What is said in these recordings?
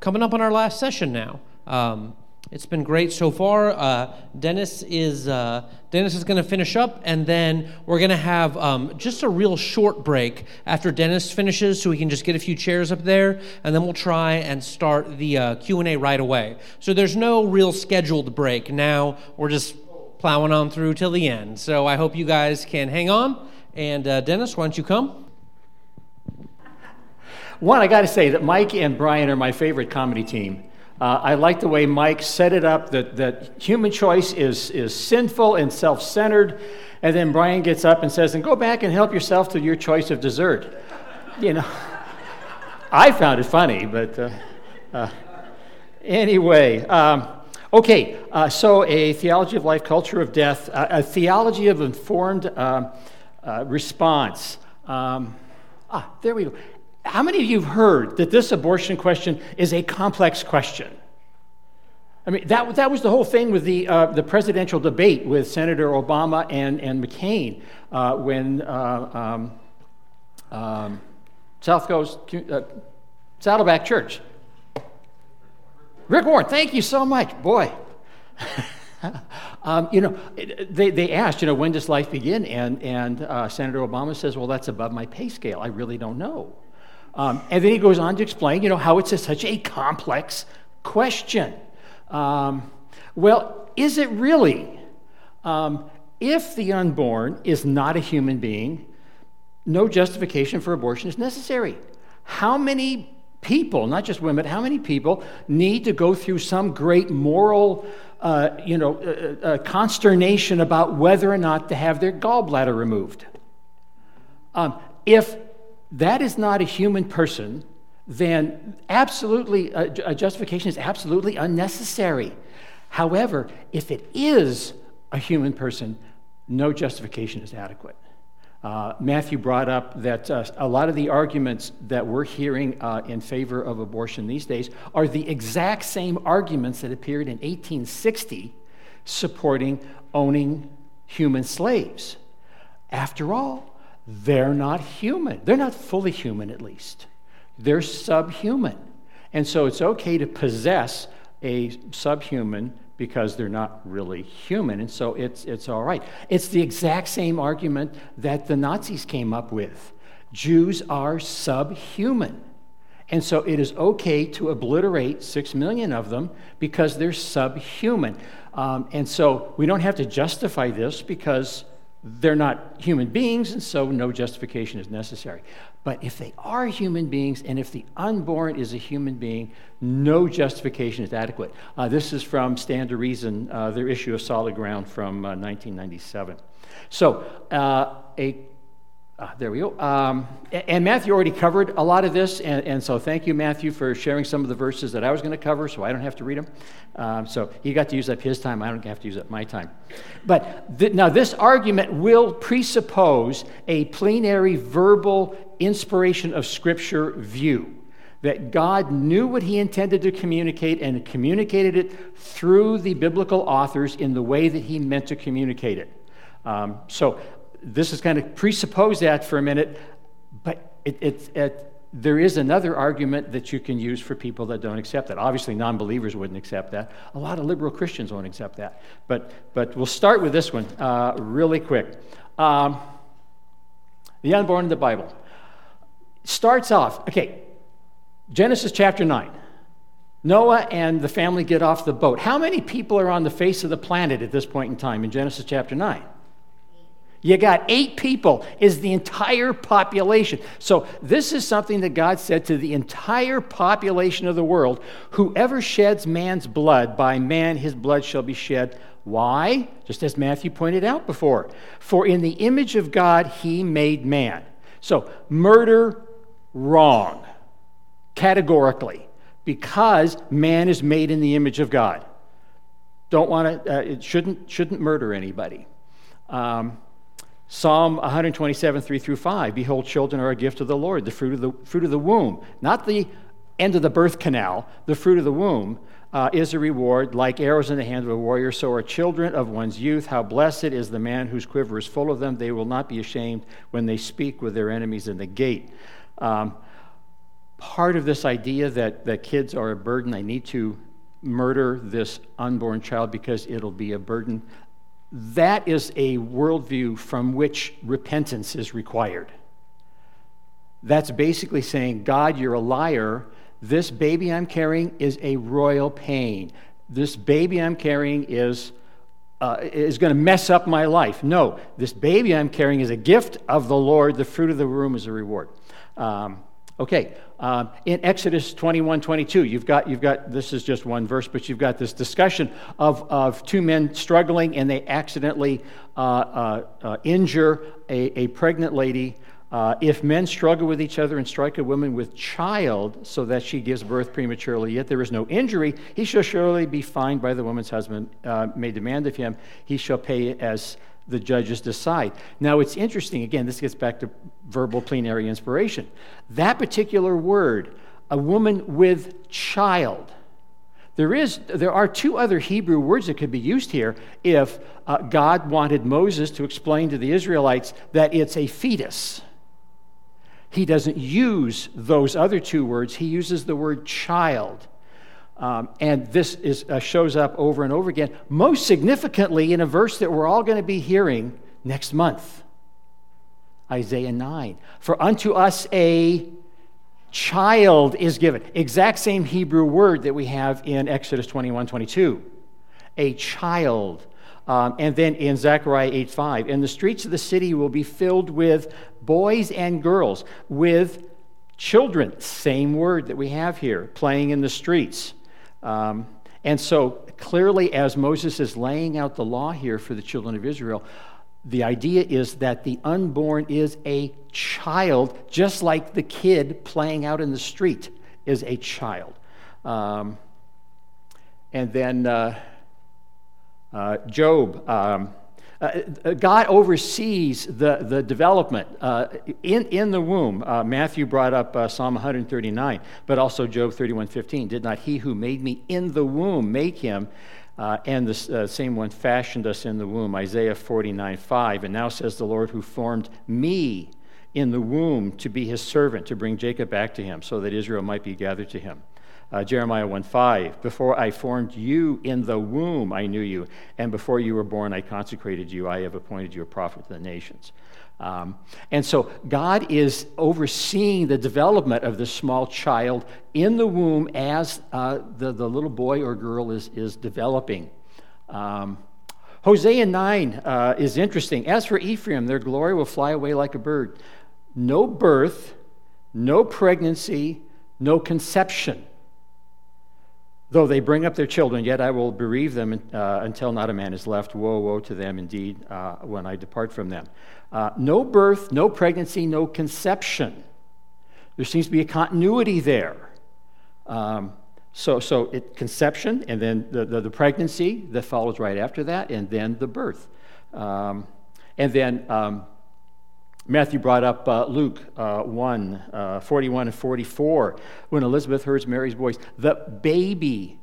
coming up on our last session now. Um, it's been great so far. Uh, Dennis is uh, Dennis is going to finish up, and then we're going to have um, just a real short break after Dennis finishes, so we can just get a few chairs up there, and then we'll try and start the uh, Q and A right away. So there's no real scheduled break now. We're just plowing on through till the end. So I hope you guys can hang on. And uh, Dennis, why don't you come? One, I got to say that Mike and Brian are my favorite comedy team. Uh, I like the way Mike set it up that, that human choice is, is sinful and self centered. And then Brian gets up and says, and go back and help yourself to your choice of dessert. You know, I found it funny, but uh, uh, anyway. Um, okay, uh, so a theology of life, culture of death, a theology of informed um, uh, response. Um, ah, there we go. How many of you have heard that this abortion question is a complex question? I mean, that, that was the whole thing with the, uh, the presidential debate with Senator Obama and, and McCain uh, when uh, um, um, South Coast uh, Saddleback Church. Rick Warren, thank you so much. Boy. um, you know, they, they asked, you know, when does life begin? And, and uh, Senator Obama says, well, that's above my pay scale. I really don't know. Um, and then he goes on to explain, you know, how it's a, such a complex question. Um, well, is it really? Um, if the unborn is not a human being, no justification for abortion is necessary. How many people, not just women, how many people need to go through some great moral, uh, you know, uh, uh, consternation about whether or not to have their gallbladder removed? Um, if that is not a human person, then absolutely, a, justification is absolutely unnecessary. However, if it is a human person, no justification is adequate. Uh, Matthew brought up that uh, a lot of the arguments that we're hearing uh, in favor of abortion these days are the exact same arguments that appeared in 1860 supporting owning human slaves. After all, they're not human. They're not fully human, at least. They're subhuman. And so it's okay to possess a subhuman because they're not really human. And so it's, it's all right. It's the exact same argument that the Nazis came up with Jews are subhuman. And so it is okay to obliterate six million of them because they're subhuman. Um, and so we don't have to justify this because they're not human beings, and so no justification is necessary. But if they are human beings, and if the unborn is a human being, no justification is adequate. Uh, this is from Stand to Reason, uh, their issue of Solid Ground from uh, 1997. So, uh, a uh, there we go. Um, and Matthew already covered a lot of this, and, and, so thank you, Matthew, for sharing some of the verses that I was going to cover, so I don't have to read them. Um, so he got to use up his time. I don't have to use up my time. But th- now, this argument will presuppose a plenary verbal inspiration of Scripture view that God knew what he intended to communicate and communicated it through the biblical authors in the way that he meant to communicate it. Um, so this is kind of presuppose that for a minute, but it, it, it, there is another argument that you can use for people that don't accept that. Obviously, non believers wouldn't accept that. A lot of liberal Christians won't accept that. But, but we'll start with this one uh, really quick. Um, the unborn in the Bible starts off, okay, Genesis chapter 9. Noah and the family get off the boat. How many people are on the face of the planet at this point in time in Genesis chapter 9? You got eight people, is the entire population. So, this is something that God said to the entire population of the world whoever sheds man's blood, by man his blood shall be shed. Why? Just as Matthew pointed out before. For in the image of God he made man. So, murder, wrong, categorically, because man is made in the image of God. Don't want to, uh, it shouldn't, shouldn't murder anybody. Um, Psalm 127, 3 through 5. Behold, children are a gift of the Lord, the fruit of the, fruit of the womb. Not the end of the birth canal, the fruit of the womb uh, is a reward. Like arrows in the hand of a warrior, so are children of one's youth. How blessed is the man whose quiver is full of them. They will not be ashamed when they speak with their enemies in the gate. Um, part of this idea that, that kids are a burden, I need to murder this unborn child because it'll be a burden, that is a worldview from which repentance is required. That's basically saying, God, you're a liar. This baby I'm carrying is a royal pain. This baby I'm carrying is, uh, is going to mess up my life. No, this baby I'm carrying is a gift of the Lord. The fruit of the womb is a reward. Um, Okay, um, in Exodus 21 22, you've got, you've got, this is just one verse, but you've got this discussion of, of two men struggling and they accidentally uh, uh, uh, injure a, a pregnant lady. Uh, if men struggle with each other and strike a woman with child so that she gives birth prematurely, yet there is no injury, he shall surely be fined by the woman's husband, uh, may demand of him, he shall pay as the judges decide. Now, it's interesting, again, this gets back to verbal plenary inspiration. That particular word, a woman with child, there, is, there are two other Hebrew words that could be used here if uh, God wanted Moses to explain to the Israelites that it's a fetus. He doesn't use those other two words, he uses the word child. Um, and this is, uh, shows up over and over again, most significantly in a verse that we're all going to be hearing next month Isaiah 9. For unto us a child is given. Exact same Hebrew word that we have in Exodus 21 22. A child. Um, and then in Zechariah 8 5, and the streets of the city will be filled with boys and girls, with children, same word that we have here, playing in the streets. Um, and so, clearly, as Moses is laying out the law here for the children of Israel, the idea is that the unborn is a child, just like the kid playing out in the street is a child. Um, and then uh, uh, Job. Um, uh, uh, God oversees the, the development uh, in, in the womb. Uh, Matthew brought up Psalm 139, but also Job 31:15. Did not he who made me in the womb make him? Uh, and the same one fashioned us in the womb. Isaiah 49:5. And now says the Lord who formed me in the womb to be his servant, to bring Jacob back to him, so that Israel might be gathered to him. Uh, Jeremiah 1 5, before I formed you in the womb, I knew you, and before you were born, I consecrated you. I have appointed you a prophet to the nations. Um, and so God is overseeing the development of this small child in the womb as uh, the, the little boy or girl is, is developing. Um, Hosea 9 uh, is interesting. As for Ephraim, their glory will fly away like a bird. No birth, no pregnancy, no conception. Though they bring up their children, yet I will bereave them uh, until not a man is left. Woe, woe to them indeed uh, when I depart from them. Uh, no birth, no pregnancy, no conception. There seems to be a continuity there. Um, so, so it, conception, and then the, the, the, pregnancy that follows right after that, and then the birth. Um, and then um, Matthew brought up uh, Luke uh, 1 uh, 41 and 44 when Elizabeth heard Mary's voice. The baby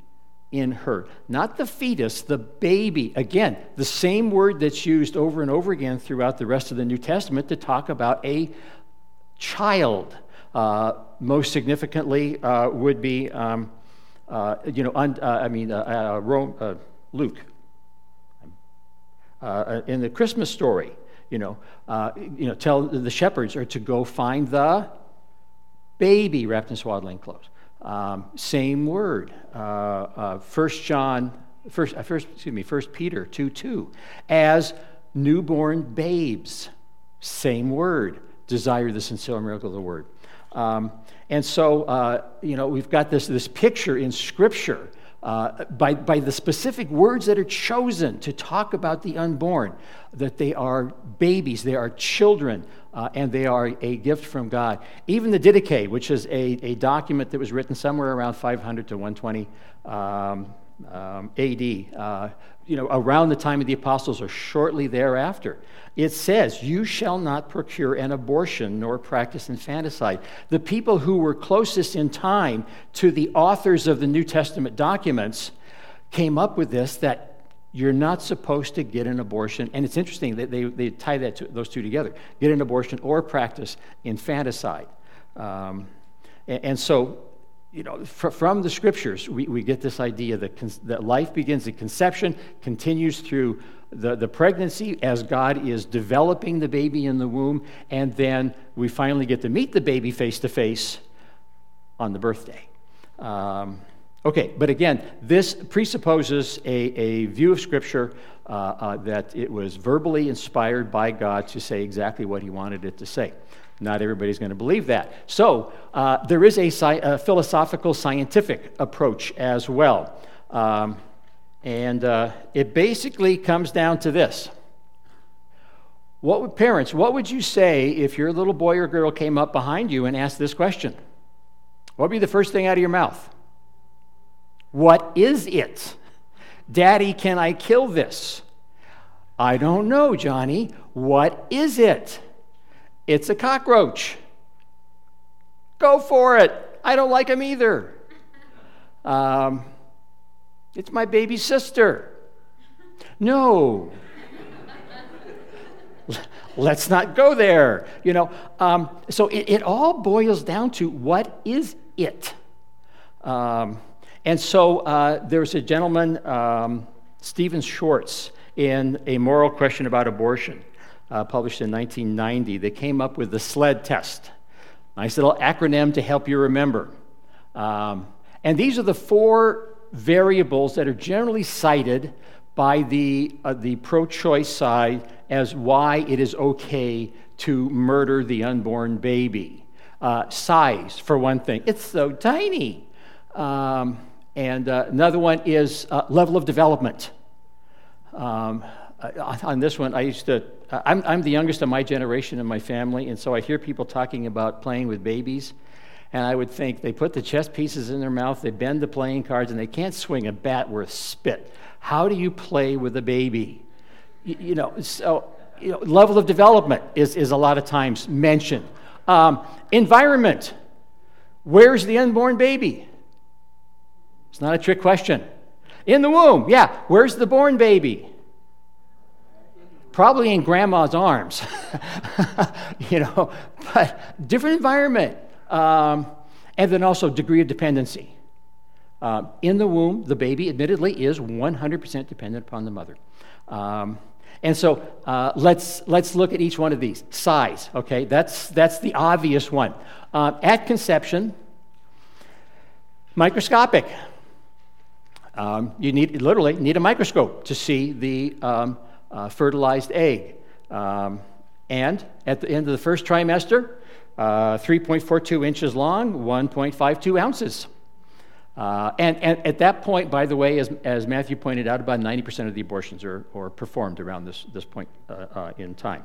in her, not the fetus, the baby. Again, the same word that's used over and over again throughout the rest of the New Testament to talk about a child. Uh, most significantly uh, would be, um, uh, you know, un, I mean, Rome, Luke. in the Christmas story, you know, uh, you know, tell the shepherds are to go find the baby wrapped in swaddling clothes. Um, same word. Uh, uh, First John, first, uh, first, excuse me, First Peter two two, as newborn babes. Same word. Desire the sincere miracle of the word. Um, and so, uh, you know, we've got this, this picture in Scripture uh, by, by the specific words that are chosen to talk about the unborn, that they are babies, they are children, uh, and they are a gift from God. Even the Didache, which is a, a document that was written somewhere around 500 to 120 um, um, AD, uh, you know, around the time of the apostles or shortly thereafter, it says, You shall not procure an abortion nor practice infanticide. The people who were closest in time to the authors of the New Testament documents came up with this that you're not supposed to get an abortion. And it's interesting that they, they tie that to, those two together get an abortion or practice infanticide. Um, and, and so, you know, fr- from the scriptures, we, we get this idea that, con- that life begins at conception, continues through the, the pregnancy as God is developing the baby in the womb, and then we finally get to meet the baby face to face on the birthday. Um, okay, but again, this presupposes a, a view of Scripture uh, uh, that it was verbally inspired by God to say exactly what He wanted it to say. Not everybody's going to believe that. So, uh, there is a, sci- a, philosophical scientific approach as well. Um, and uh, it basically comes down to this. What would parents, what would you say if your little boy or girl came up behind you and asked this question? What would be the first thing out of your mouth? What is it? Daddy, can I kill this? I don't know, Johnny. What is it? It's a cockroach. Go for it. I don't like them either. Um, it's my baby sister. No. Let's not go there. You know, um, so it, it, all boils down to what is it? Um, and so uh, there's a gentleman, um, Stephen Schwarz, in A Moral Question About Abortion, uh, published in 1990. They came up with the SLED test. Nice little acronym to help you remember. Um, and these are the four variables that are generally cited by the, uh, the pro choice side as why it is okay to murder the unborn baby. Uh, size, for one thing, it's so tiny. Um, and uh, another one is uh, level of development. Um, uh, on this one, I used to, I'm, I'm the youngest of my generation in my family, and so I hear people talking about playing with babies. And I would think they put the chess pieces in their mouth, they bend the playing cards, and they can't swing a bat worth spit. How do you play with a baby? You, you know, so you know, level of development is, is a lot of times mentioned. Um, environment. Where's the unborn baby? It's not a trick question. In the womb, yeah. Where's the born baby? Probably in grandma's arms. you know, but different environment. Um, and then also degree of dependency. Uh, in the womb, the baby, admittedly, is 100% dependent upon the mother. Um, and so uh, let's, let's look at each one of these. Size, okay? That's, that's the obvious one. Uh, at conception, microscopic. Um, you need literally need a microscope to see the um, uh, fertilized egg. Um, and at the end of the first trimester, uh, 3.42 inches long, 1.52 ounces. Uh, and, and, at that point, by the way, as, as Matthew pointed out, about 90% of the abortions are, are performed around this, this point uh, uh, in time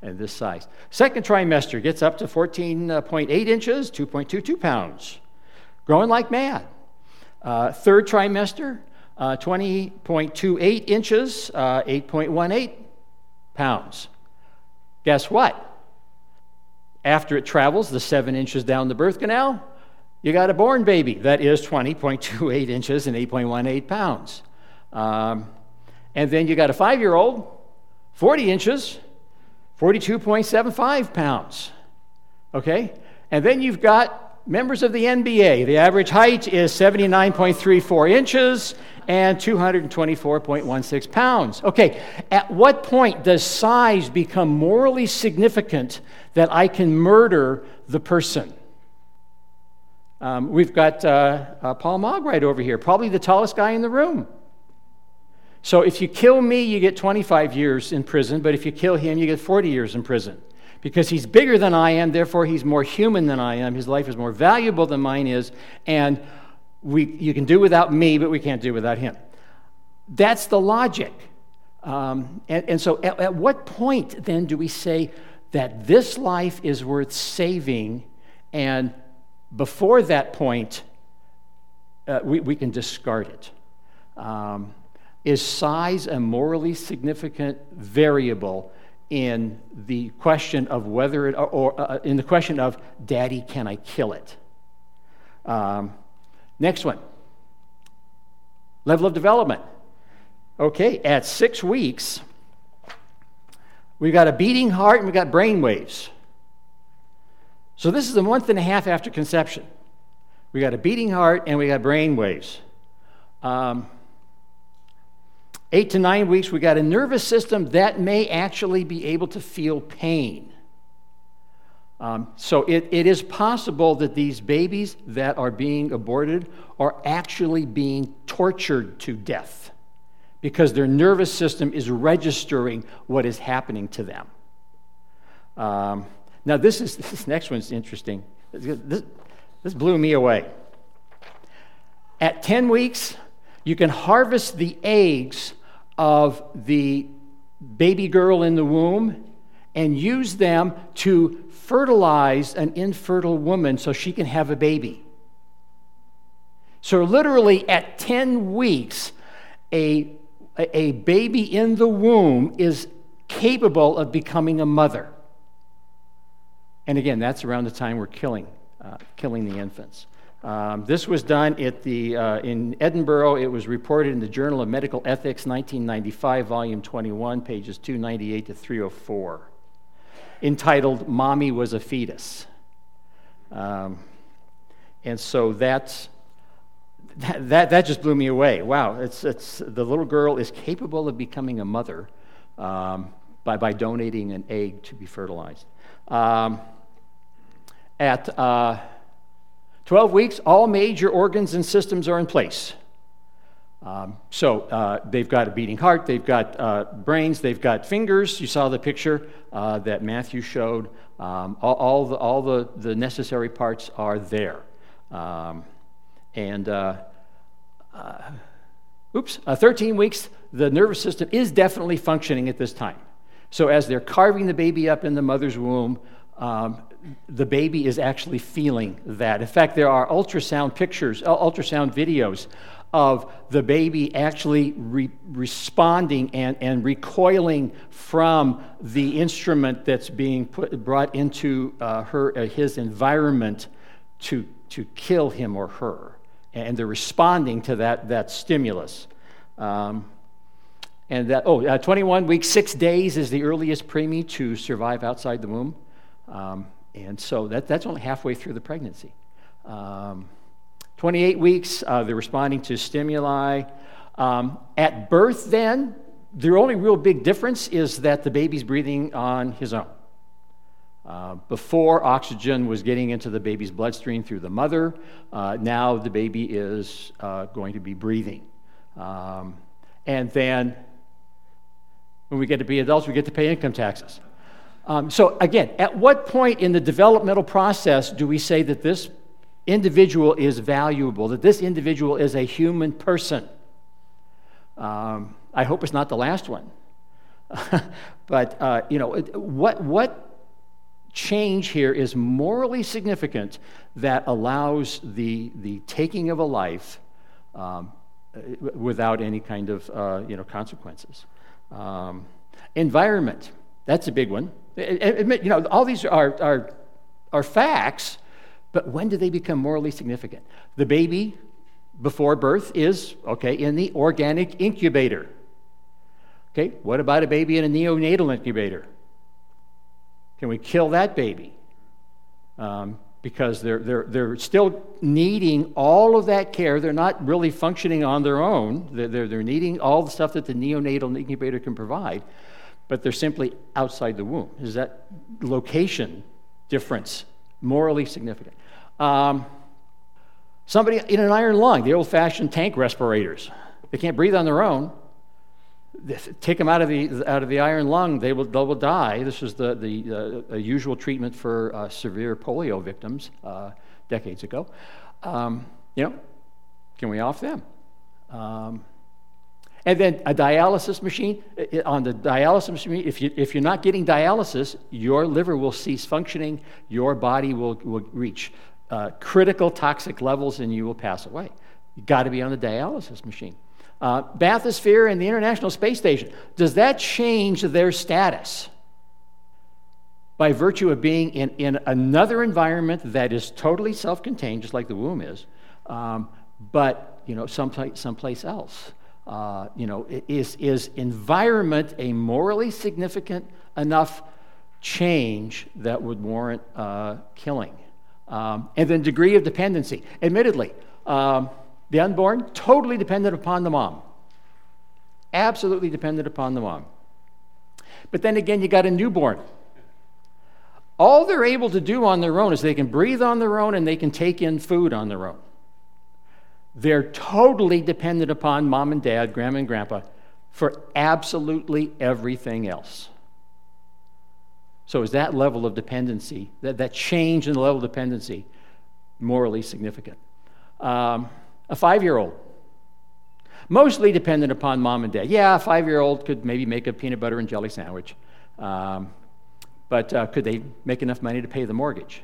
and this size. Second trimester gets up to 14.8 inches, 2.22 pounds, growing like mad. Uh, third trimester, uh, 20.28 inches, 8.18 pounds. Guess what? After it travels the seven inches down the birth canal, you got a born baby that is 20.28 inches and 8.18 pounds. Um, and then you got a five year old, 40 inches, 42.75 pounds. Okay? And then you've got members of the NBA. The average height is 79.34 inches and 224.16 pounds. Okay, at what point does size become morally significant that I can murder the person? Um, we've got uh, uh, Paul Mogg right over here, probably the tallest guy in the room. So if you kill me, you get 25 years in prison, but if you kill him, you get 40 years in prison. Because he's bigger than I am, therefore he's more human than I am. His life is more valuable than mine is, and we, you can do without me, but we can't do without him. That's the logic. Um, and, and, so, at, at what point then do we say that this life is worth saving and before that point, uh, we, we can discard it. Um, is size a morally significant variable in the question of whether it, or, or uh, in the question of, Daddy, can I kill it? Um, next one level of development. Okay, at six weeks, we've got a beating heart and we've got brain waves. So this is a month and a half after conception. we got a beating heart, and we got brain waves. Um, eight to nine weeks, we got a nervous system that may actually be able to feel pain. Um, so it, it is possible that these babies that are being aborted are actually being tortured to death because their nervous system is registering what is happening to them. Um, now, this, is, this next one's interesting. This, this blew me away. At 10 weeks, you can harvest the eggs of the baby girl in the womb and use them to fertilize an infertile woman so she can have a baby. So, literally, at 10 weeks, a, a baby in the womb is capable of becoming a mother. And again, that's around the time we're killing, uh, killing the infants. Um, this was done at the, uh, in Edinburgh. It was reported in the Journal of Medical Ethics, 1995, volume 21, pages 298 to 304, entitled Mommy Was a Fetus. Um, and so that's, that, that, that, just blew me away. Wow, it's, it's, the little girl is capable of becoming a mother um, by, by donating an egg to be fertilized. Um, at uh, 12 weeks, all major organs and systems are in place. Um, so uh, they've got a beating heart, they've got uh, brains, they've got fingers. You saw the picture uh, that Matthew showed. Um, all, all, the, all the, the necessary parts are there. Um, and uh, uh, oops, uh, 13 weeks, the nervous system is definitely functioning at this time. So as they're carving the baby up in the mother's womb, um, the baby is actually feeling that. In fact, there are ultrasound pictures, ultrasound videos of the baby actually re- responding and, and recoiling from the instrument that's being put, brought into uh, her, uh, his environment to, to kill him or her. And they're responding to that, that stimulus. Um, and that, oh, uh, 21 weeks, six days is the earliest preemie to survive outside the womb. Um, and so that, that's only halfway through the pregnancy. Um, 28 weeks, uh, they're responding to stimuli. Um, at birth, then, the only real big difference is that the baby's breathing on his own. Uh, before, oxygen was getting into the baby's bloodstream through the mother. Uh, now the baby is uh, going to be breathing. Um, and then, when we get to be adults, we get to pay income taxes. Um, so, again, at what point in the developmental process do we say that this individual is valuable, that this individual is a human person? Um, I hope it's not the last one. but, uh, you know, what, what change here is morally significant that allows the, the taking of a life um, without any kind of, uh, you know, consequences? Um, environment, that's a big one. Admit, you know, all these are, are, are facts, but when do they become morally significant? The baby before birth is, okay, in the organic incubator. Okay, what about a baby in a neonatal incubator? Can we kill that baby? Um, because they're, they're, they're still needing all of that care. They're not really functioning on their own. They're, they're, they're needing all the stuff that the neonatal incubator can provide but they're simply outside the womb. Is that location difference morally significant? Um, somebody in an iron lung, the old fashioned tank respirators, they can't breathe on their own. Take them out of the, out of the iron lung, they will, they will die. This was the, the uh, usual treatment for uh, severe polio victims uh, decades ago. Um, you know, can we off them? Um, and then a dialysis machine, on the dialysis machine, if, you, if you're not getting dialysis, your liver will cease functioning, your body will, will reach uh, critical toxic levels, and you will pass away. You've got to be on the dialysis machine. Uh, bathysphere and the International Space Station, does that change their status? By virtue of being in, in another environment that is totally self contained, just like the womb is, um, but you know, someplace, someplace else. Uh, you know, is, is environment a morally significant enough change that would warrant uh, killing? Um, and then degree of dependency. Admittedly, um, the unborn, totally dependent upon the mom. Absolutely dependent upon the mom. But then again, you got a newborn. All they're able to do on their own is they can breathe on their own and they can take in food on their own. They're totally dependent upon mom and dad, grandma and grandpa, for absolutely everything else. So, is that level of dependency, that, that change in the level of dependency, morally significant? Um, a five year old, mostly dependent upon mom and dad. Yeah, a five year old could maybe make a peanut butter and jelly sandwich, um, but uh, could they make enough money to pay the mortgage?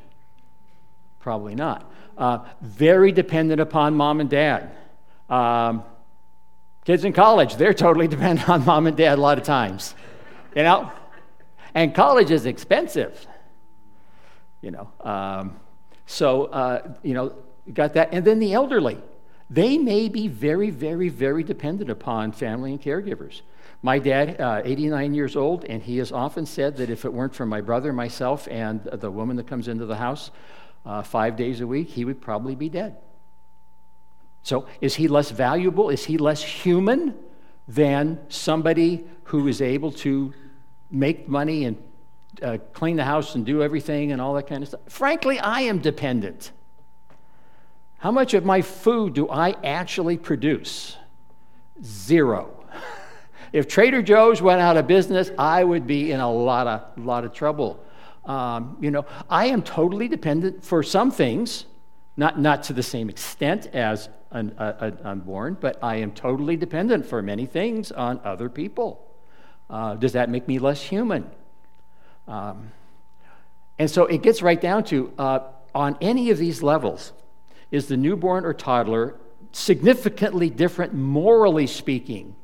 Probably not. Uh, very dependent upon mom and dad. Um, kids in college, they're totally dependent on mom and dad a lot of times. You know? And college is expensive. You know? Um, so, uh, you know, got that. And then the elderly. They may be very, very, very dependent upon family and caregivers. My dad, uh, 89 years old, and he has often said that if it weren't for my brother, myself, and the woman that comes into the house, uh, five days a week, he would probably be dead. So, is he less valuable? Is he less human than somebody who is able to make money and uh, clean the house and do everything and all that kind of stuff? Frankly, I am dependent. How much of my food do I actually produce? Zero. if Trader Joe's went out of business, I would be in a lot of, lot of trouble. Um, you know, I am totally dependent for some things, not, not to the same extent as an, an unborn, but I am totally dependent for many things on other people. Uh, does that make me less human? Um, and so it gets right down to uh, on any of these levels, is the newborn or toddler significantly different, morally speaking,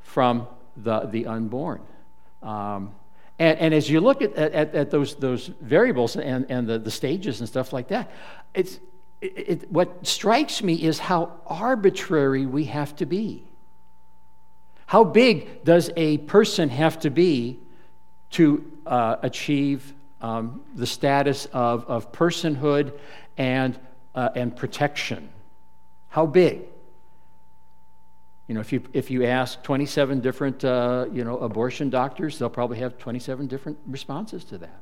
from the, the unborn? Um, and, and as you look at, at, at, those, those variables and, and the, the stages and stuff like that, it's, it, it, what strikes me is how arbitrary we have to be. How big does a person have to be to uh, achieve um, the status of, of personhood and, uh, and protection? How big? You know, if you, if you ask 27 different, uh, you know, abortion doctors, they'll probably have 27 different responses to that.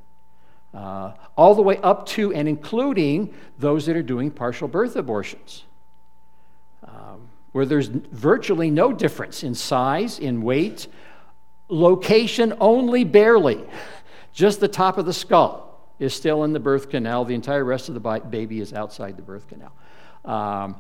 Uh, all the way up to and including those that are doing partial birth abortions, um, where there's virtually no difference in size, in weight, location only barely. Just the top of the skull is still in the birth canal. The entire rest of the baby is outside the birth canal. Um,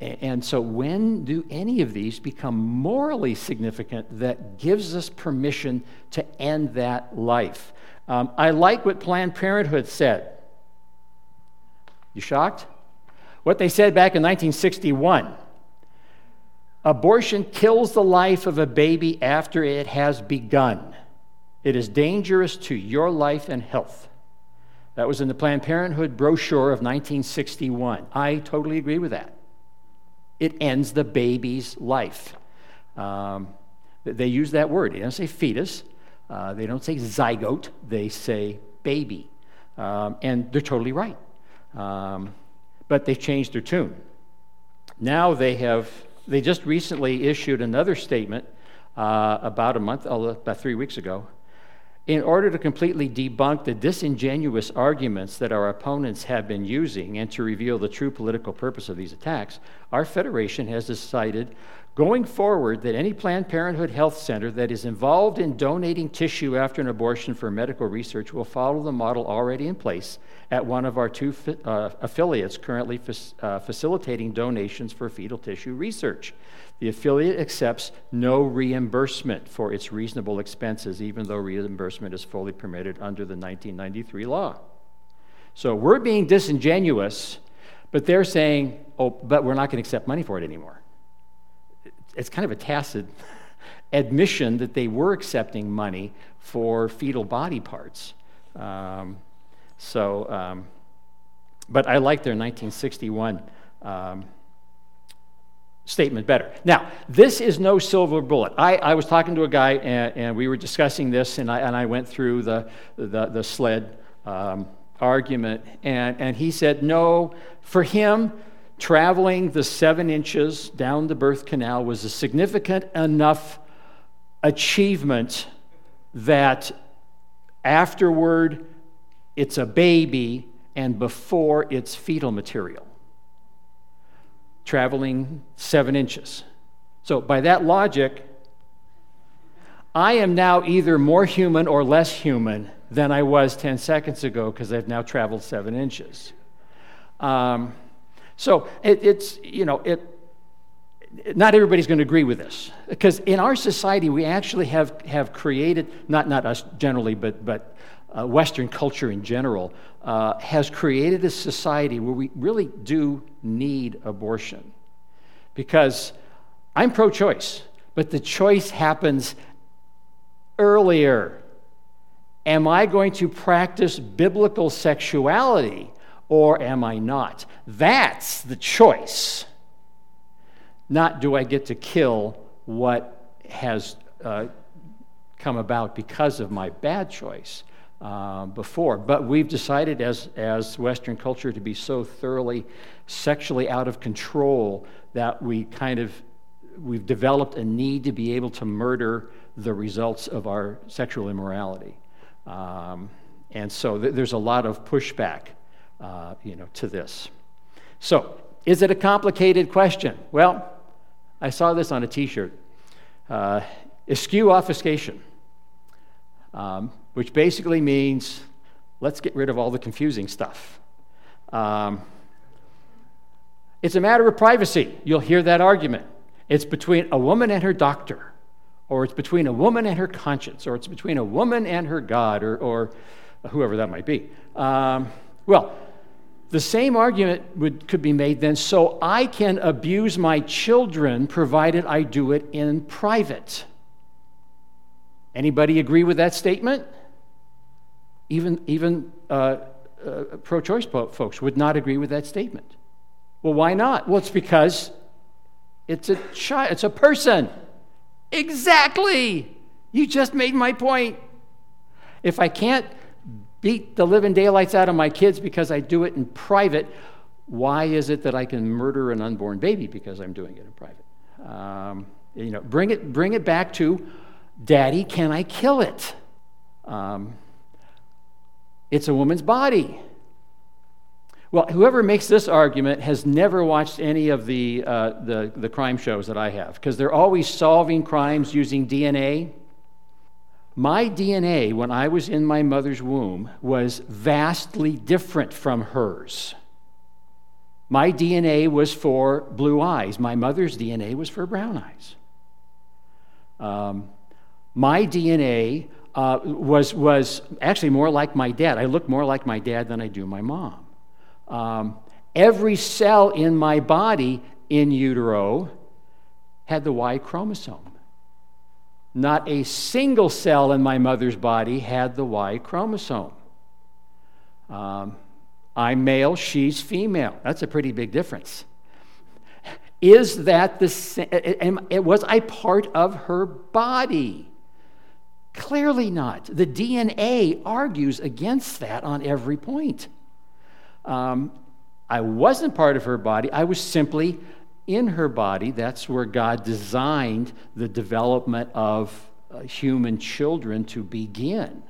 and so, when do any of these become morally significant that gives us permission to end that life? Um, I like what Planned Parenthood said. You shocked? What they said back in 1961 abortion kills the life of a baby after it has begun. It is dangerous to your life and health. That was in the Planned Parenthood brochure of 1961. I totally agree with that it ends the baby's life. Um, they use that word. They don't say fetus, uh, they don't say zygote, they say baby. Um, and they're totally right. Um, but they've changed their tune. Now they have, they just recently issued another statement uh, about a month, about three weeks ago, in order to completely debunk the disingenuous arguments that our opponents have been using and to reveal the true political purpose of these attacks, our federation has decided going forward that any Planned Parenthood health center that is involved in donating tissue after an abortion for medical research will follow the model already in place at one of our two uh, affiliates currently fa- uh, facilitating donations for fetal tissue research. The affiliate accepts no reimbursement for its reasonable expenses, even though reimbursement is fully permitted under the 1993 law. So we're being disingenuous, but they're saying, oh, but we're not going to accept money for it anymore. It's kind of a tacit admission that they were accepting money for fetal body parts. Um, so, um, but I like their 1961. Um, statement better. Now, this is no silver bullet. I, I was talking to a guy and, and, we were discussing this, and I, and I went through the, the, the SLED um, argument, and, and he said, no, for him, traveling the seven inches down the birth canal was a significant enough achievement that afterward it's a baby and before it's fetal material. Traveling seven inches. So, by that logic, I am now either more human or less human than I was 10 seconds ago because I've now traveled seven inches. Um, so it, it's, you know, it, not everybody's going to agree with this because in our society we actually have, have created, not, not us generally, but, but uh, Western culture in general, uh, has created a society where we really do need abortion. Because I'm pro choice, but the choice happens earlier. Am I going to practice biblical sexuality or am I not? That's the choice. Not do I get to kill what has uh, come about because of my bad choice uh, before. But we've decided as, as Western culture to be so thoroughly sexually out of control that we kind of we've developed a need to be able to murder the results of our sexual immorality. Um, and so th- there's a lot of pushback, uh, you know, to this. So, is it a complicated question? Well, I saw this on a T-shirt. Uh, eschew obfuscation, um, which basically means let's get rid of all the confusing stuff. Um, it's a matter of privacy. You'll hear that argument. It's between a woman and her doctor, or it's between a woman and her conscience, or it's between a woman and her God, or, or whoever that might be. Um, well, the same argument would, could be made then so I can abuse my children provided I do it in private. Anybody agree with that statement? Even, even uh, uh, pro choice folks would not agree with that statement. Well, why not? Well, it's because it's a child, it's a person. Exactly. You just made my point. If I can't beat the living daylights out of my kids because I do it in private, why is it that I can murder an unborn baby because I'm doing it in private? Um, you know, bring it, bring it back to, Daddy, can I kill it? Um, it's a woman's body. Well, whoever makes this argument has never watched any of the, uh, the, the crime shows that I have, because they're always solving crimes using DNA. My DNA, when I was in my mother's womb, was vastly different from hers. My DNA was for blue eyes, my mother's DNA was for brown eyes. Um, my DNA uh, was, was actually more like my dad. I look more like my dad than I do my mom. Um, every cell in my body in utero had the Y chromosome. Not a single cell in my mother's body had the Y chromosome. Um, I'm male, she's female. That's a pretty big difference. Is that the same? It was I part of her body? Clearly not. The DNA argues against that on every point. Um, I wasn't part of her body, I was simply in her body. That's where God designed the development of uh, human children to begin.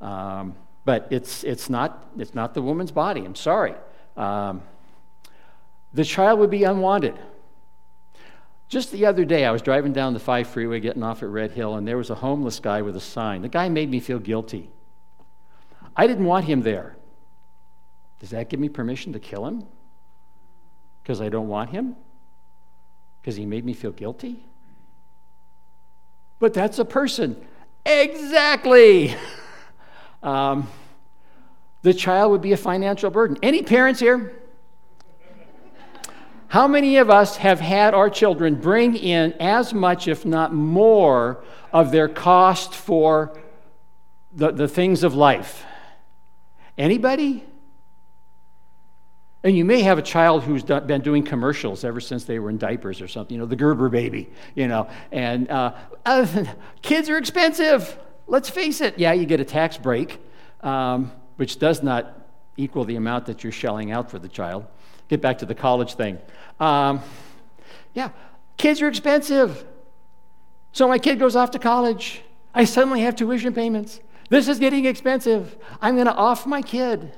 Um, but it's, it's, not, it's not the woman's body. I'm sorry. Um, the child would be unwanted. Just the other day, I was driving down the 5 freeway getting off at Red Hill, and there was a homeless guy with a sign. The guy made me feel guilty. I didn't want him there. Does that give me permission to kill him? Because I don't want him? Because he made me feel guilty? But that's a person. Exactly. Um, the child would be a financial burden. Any parents here? How many of us have had our children bring in as much, if not more, of their cost for the, the things of life? Anybody? And you may have a child who's done, been doing commercials ever since they were in diapers or something, you know, the Gerber baby, you know. And uh, kids are expensive. Let's face it. Yeah, you get a tax break, um, which does not equal the amount that you're shelling out for the child. Get back to the college thing. Um, yeah, kids are expensive. So my kid goes off to college. I suddenly have tuition payments. This is getting expensive. I'm going to off my kid.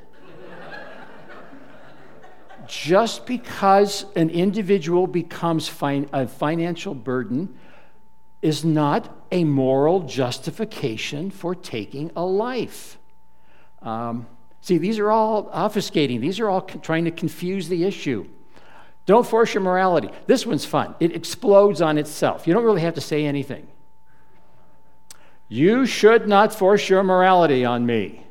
Just because an individual becomes fin- a financial burden is not a moral justification for taking a life. Um, see, these are all obfuscating, these are all trying to confuse the issue. Don't force your morality. This one's fun. It explodes on itself. You don't really have to say anything. You should not force your morality on me.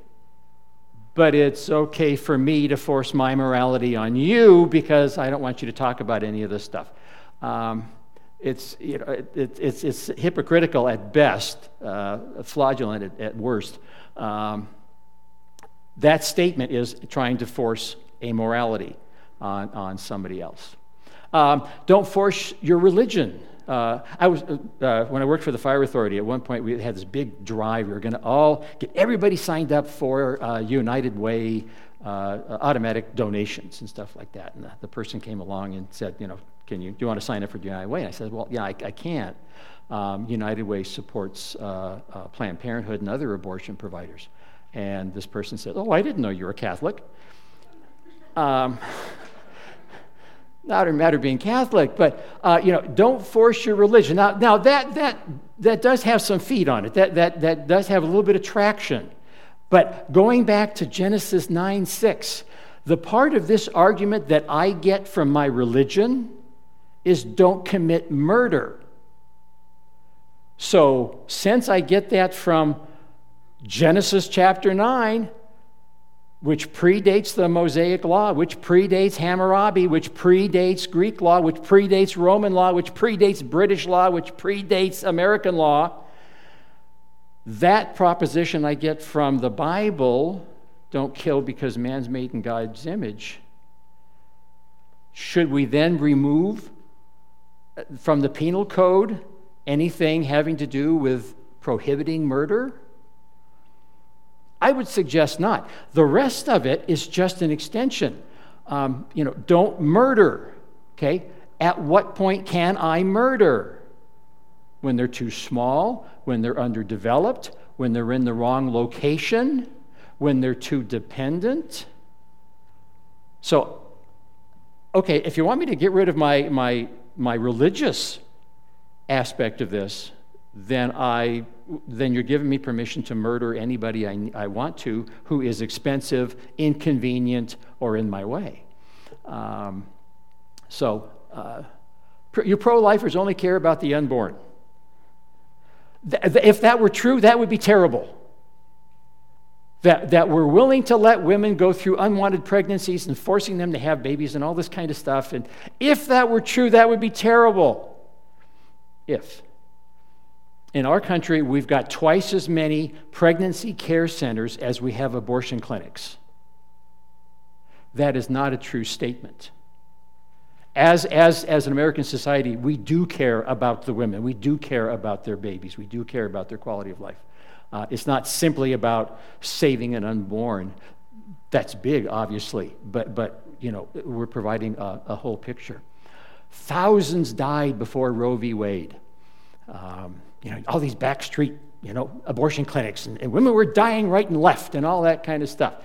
But it's okay for me to force my morality on you because I don't want you to talk about any of this stuff. Um, it's, you know, it, it, it's, it's hypocritical at best, uh, fraudulent at, at worst. Um, that statement is trying to force a morality on, on somebody else. Um, don't force your religion. Uh, I was, uh, uh, when I worked for the fire authority, at one point we had this big drive. We were going to all get everybody signed up for uh, United Way uh, automatic donations and stuff like that. And the, the, person came along and said, you know, can you, do you want to sign up for United Way? And I said, well, yeah, I, I can't. Um, United Way supports uh, Planned Parenthood and other abortion providers. And this person said, oh, I didn't know you were Catholic. Um, not a matter of being Catholic, but uh, you know, don't force your religion. Now, now that that that does have some feet on it. That that that does have a little bit of traction. But going back to Genesis 9 6, the part of this argument that I get from my religion is don't commit murder. So, since I get that from Genesis chapter 9, which predates the Mosaic law, which predates Hammurabi, which predates Greek law, which predates Roman law, which predates British law, which predates American law. That proposition I get from the Bible don't kill because man's made in God's image. Should we then remove uh, from the penal code anything having to do with prohibiting murder? I would suggest not. The rest of it is just an extension. Um, you know, don't murder. Okay? At what point can I murder? When they're too small, when they're underdeveloped, when they're in the wrong location, when they're too dependent. So, okay, if you want me to get rid of my, my, my religious aspect of this, then I then you're giving me permission to murder anybody I, I want to who is expensive, inconvenient, or in my way. Um, so, uh, you pro lifers only care about the unborn. Th- if that were true, that would be terrible. That, that we're willing to let women go through unwanted pregnancies and forcing them to have babies and all this kind of stuff. And if that were true, that would be terrible. If. In our country, we've got twice as many pregnancy care centers as we have abortion clinics. That is not a true statement. As, as, as an American society, we do care about the women. We do care about their babies. We do care about their quality of life. Uh, it's not simply about saving an unborn. That's big, obviously, but, but you know, we're providing a, a whole picture. Thousands died before Roe v. Wade. Um, you know, all these backstreet, you know, abortion clinics, and, and women were dying right and left, and all that kind of stuff.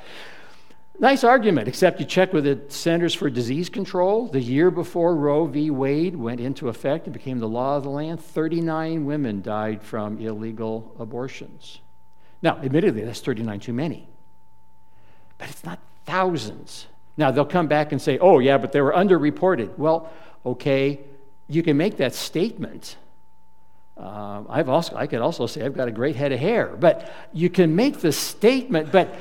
Nice argument, except you check with the Centers for Disease Control. The year before Roe v. Wade went into effect and became the law of the land, 39 women died from illegal abortions. Now, admittedly, that's 39 too many, but it's not thousands. Now, they'll come back and say, oh, yeah, but they were underreported. Well, okay, you can make that statement uh, I've also, I could also say I've got a great head of hair, but you can make the statement, but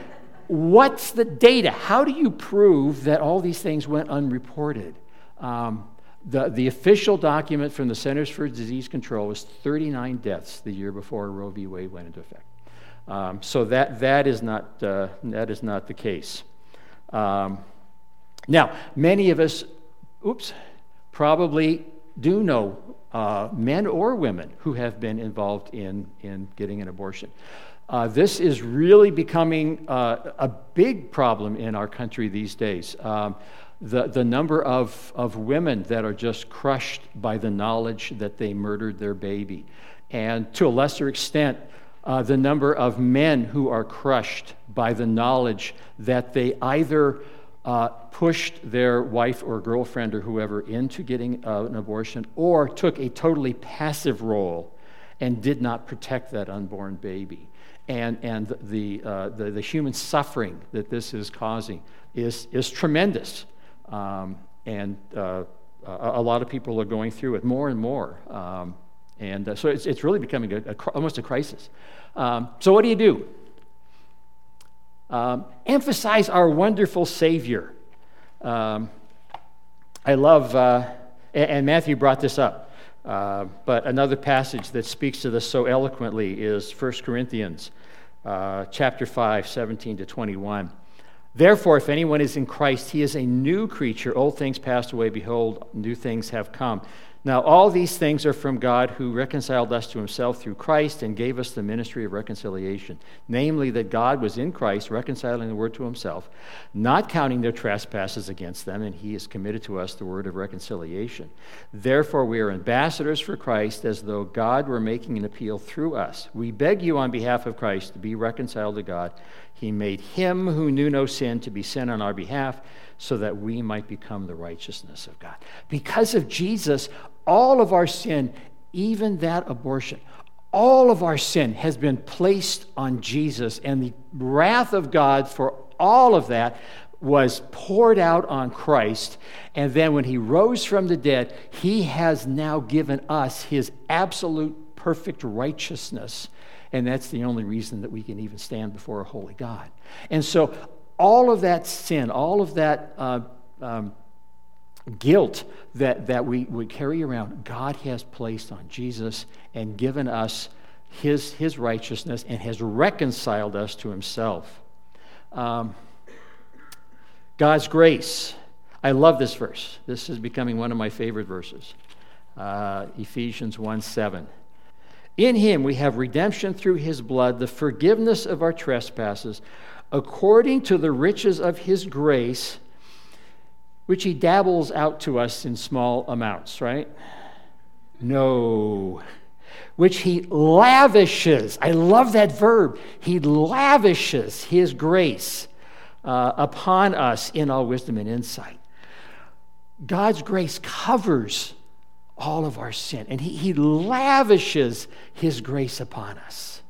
what's the data? How do you prove that all these things went unreported? Um, the, the official document from the Centers for Disease Control was 39 deaths the year before Roe v. Wade went into effect. Um, so that, that, is not, uh, that is not the case. Um, now, many of us, oops, probably do know uh, men or women who have been involved in, in getting an abortion. Uh, this is really becoming uh, a big problem in our country these days. Um, the, the number of, of women that are just crushed by the knowledge that they murdered their baby. And to a lesser extent, uh, the number of men who are crushed by the knowledge that they either uh, pushed their wife or girlfriend or whoever into getting uh, an abortion or took a totally passive role and did not protect that unborn baby. And, and the, uh, the, the, human suffering that this is causing is, is tremendous. Um, and uh, a, a, lot of people are going through it more and more. Um, and uh, so it's, it's really becoming a, a, almost a crisis. Um, so, what do you do? Um, emphasize our wonderful Savior. Um, I love, uh, and, Matthew brought this up, uh, but another passage that speaks to this so eloquently is 1 Corinthians uh, chapter 5, 17 to 21. Therefore, if anyone is in Christ, he is a new creature. Old things passed away. Behold, new things have come. Now, all these things are from God who reconciled us to himself through Christ and gave us the ministry of reconciliation. Namely, that God was in Christ, reconciling the world to himself, not counting their trespasses against them, and he has committed to us the word of reconciliation. Therefore, we are ambassadors for Christ, as though God were making an appeal through us. We beg you on behalf of Christ to be reconciled to God. He made him who knew no sin to be sin on our behalf so that we might become the righteousness of God. Because of Jesus, all of our sin, even that abortion, all of our sin has been placed on Jesus, and the wrath of God for all of that was poured out on Christ. And then when he rose from the dead, he has now given us his absolute perfect righteousness. And that's the only reason that we can even stand before a holy God. And so, all of that sin, all of that uh, um, guilt that, that we, we carry around, God has placed on Jesus and given us his, his righteousness and has reconciled us to himself. Um, God's grace. I love this verse. This is becoming one of my favorite verses. Uh, Ephesians 1 7. In him we have redemption through his blood, the forgiveness of our trespasses, according to the riches of his grace which he dabbles out to us in small amounts, right? No. Which he lavishes. I love that verb. He lavishes his grace uh, upon us in all wisdom and insight. God's grace covers all of our sin, and he, he lavishes his grace upon us.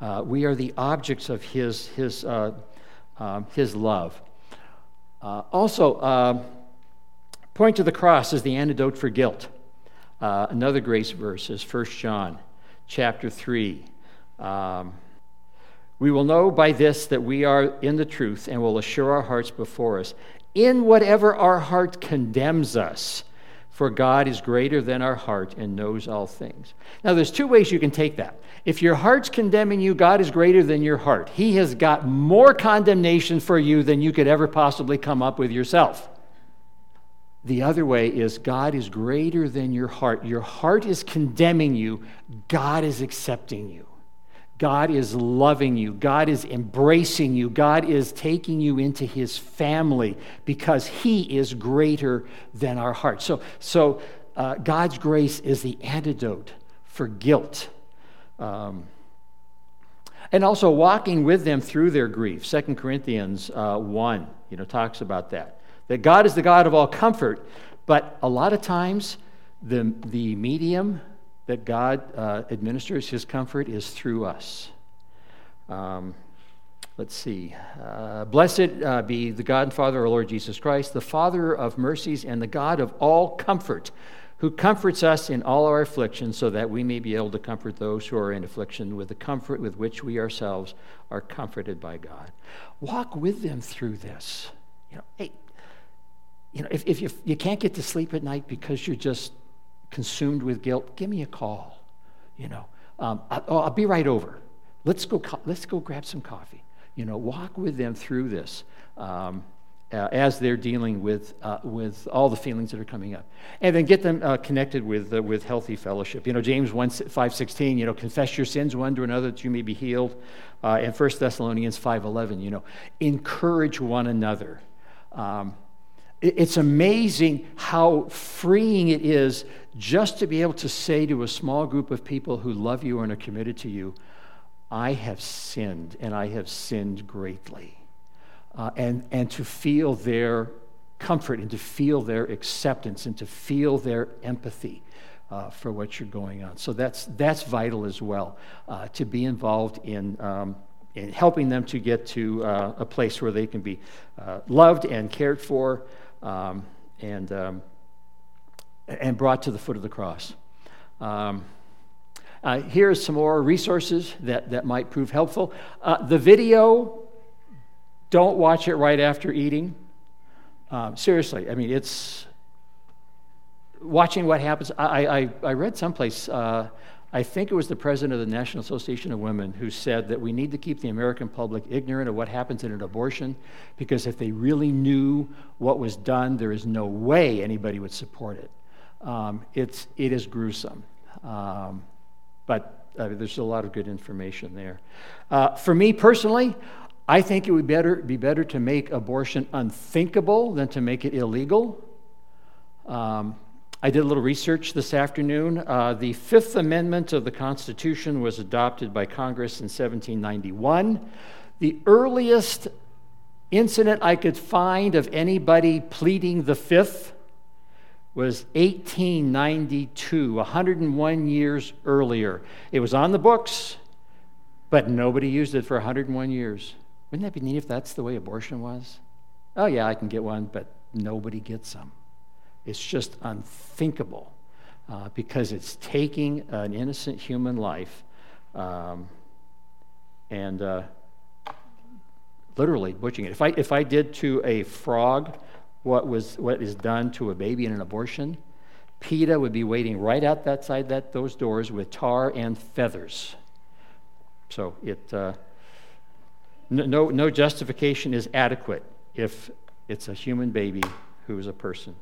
Uh, we are the objects of his, his, uh, um, his love. Uh, also, uh, point to the cross is the antidote for guilt. Uh, another grace verse is 1 John chapter 3. Um, we will know by this that we are in the truth and will assure our hearts before us in whatever our heart condemns us. For God is greater than our heart and knows all things. Now, there's two ways you can take that. If your heart's condemning you, God is greater than your heart. He has got more condemnation for you than you could ever possibly come up with yourself. The other way is God is greater than your heart. Your heart is condemning you, God is accepting you. God is loving you. God is embracing you. God is taking you into his family because he is greater than our heart. So, so uh, God's grace is the antidote for guilt. Um, and also walking with them through their grief. 2 Corinthians uh, 1 you know, talks about that. That God is the God of all comfort, but a lot of times the, the medium that God uh, administers his comfort is through us. Um, let's see. Uh, Blessed uh, be the God and Father of our Lord Jesus Christ, the Father of mercies and the God of all comfort, who comforts us in all our afflictions, so that we may be able to comfort those who are in affliction with the comfort with which we ourselves are comforted by God. Walk with them through this. You know, hey, you know, if, if you, you can't get to sleep at night because you're just consumed with guilt, give me a call. You know, um, I, will be right over. Let's go. Let's go grab some coffee. You know, walk with them through this, um, uh, as they're dealing with, uh, with all the feelings that are coming up. And then get them uh, connected with, uh, with healthy fellowship. You know, James 1, 5, 16, you know, confess your sins one to another that you may be healed. Uh, and 1 Thessalonians 5, 11, you know, encourage one another. Um, it's amazing how freeing it is just to be able to say to a small group of people who love you and are committed to you, I have sinned, and I have sinned greatly uh, and, and to feel their comfort and to feel their acceptance and to feel their empathy uh, for what you're going on. So that's, that's vital as well, uh, to be involved in, um, in helping them to get to uh, a place where they can be uh, loved and cared for um, and, um, and brought to the foot of the cross. Um, uh, here's some more resources that, that might prove helpful. Uh, the video don't watch it right after eating. Um, seriously, I mean, it's watching what happens. I, I, I read someplace, uh, I think it was the president of the National Association of Women who said that we need to keep the American public ignorant of what happens in an abortion because if they really knew what was done, there is no way anybody would support it. Um, it's, it is gruesome. Um, but uh, there's a lot of good information there. Uh, for me personally, I think it would better, be better to make abortion unthinkable than to make it illegal. Um, I did a little research this afternoon. Uh, the Fifth Amendment of the Constitution was adopted by Congress in 1791. The earliest incident I could find of anybody pleading the Fifth was 1892, 101 years earlier. It was on the books, but nobody used it for 101 years. Wouldn't that be neat if that's the way abortion was? Oh, yeah, I can get one, but nobody gets them. It's just unthinkable uh, because it's taking an innocent human life um, and uh, literally butchering it. If I, if I did to a frog what, was, what is done to a baby in an abortion, PETA would be waiting right out that, side that those doors with tar and feathers. So it. Uh, no, no justification is adequate if it's a human baby who is a person.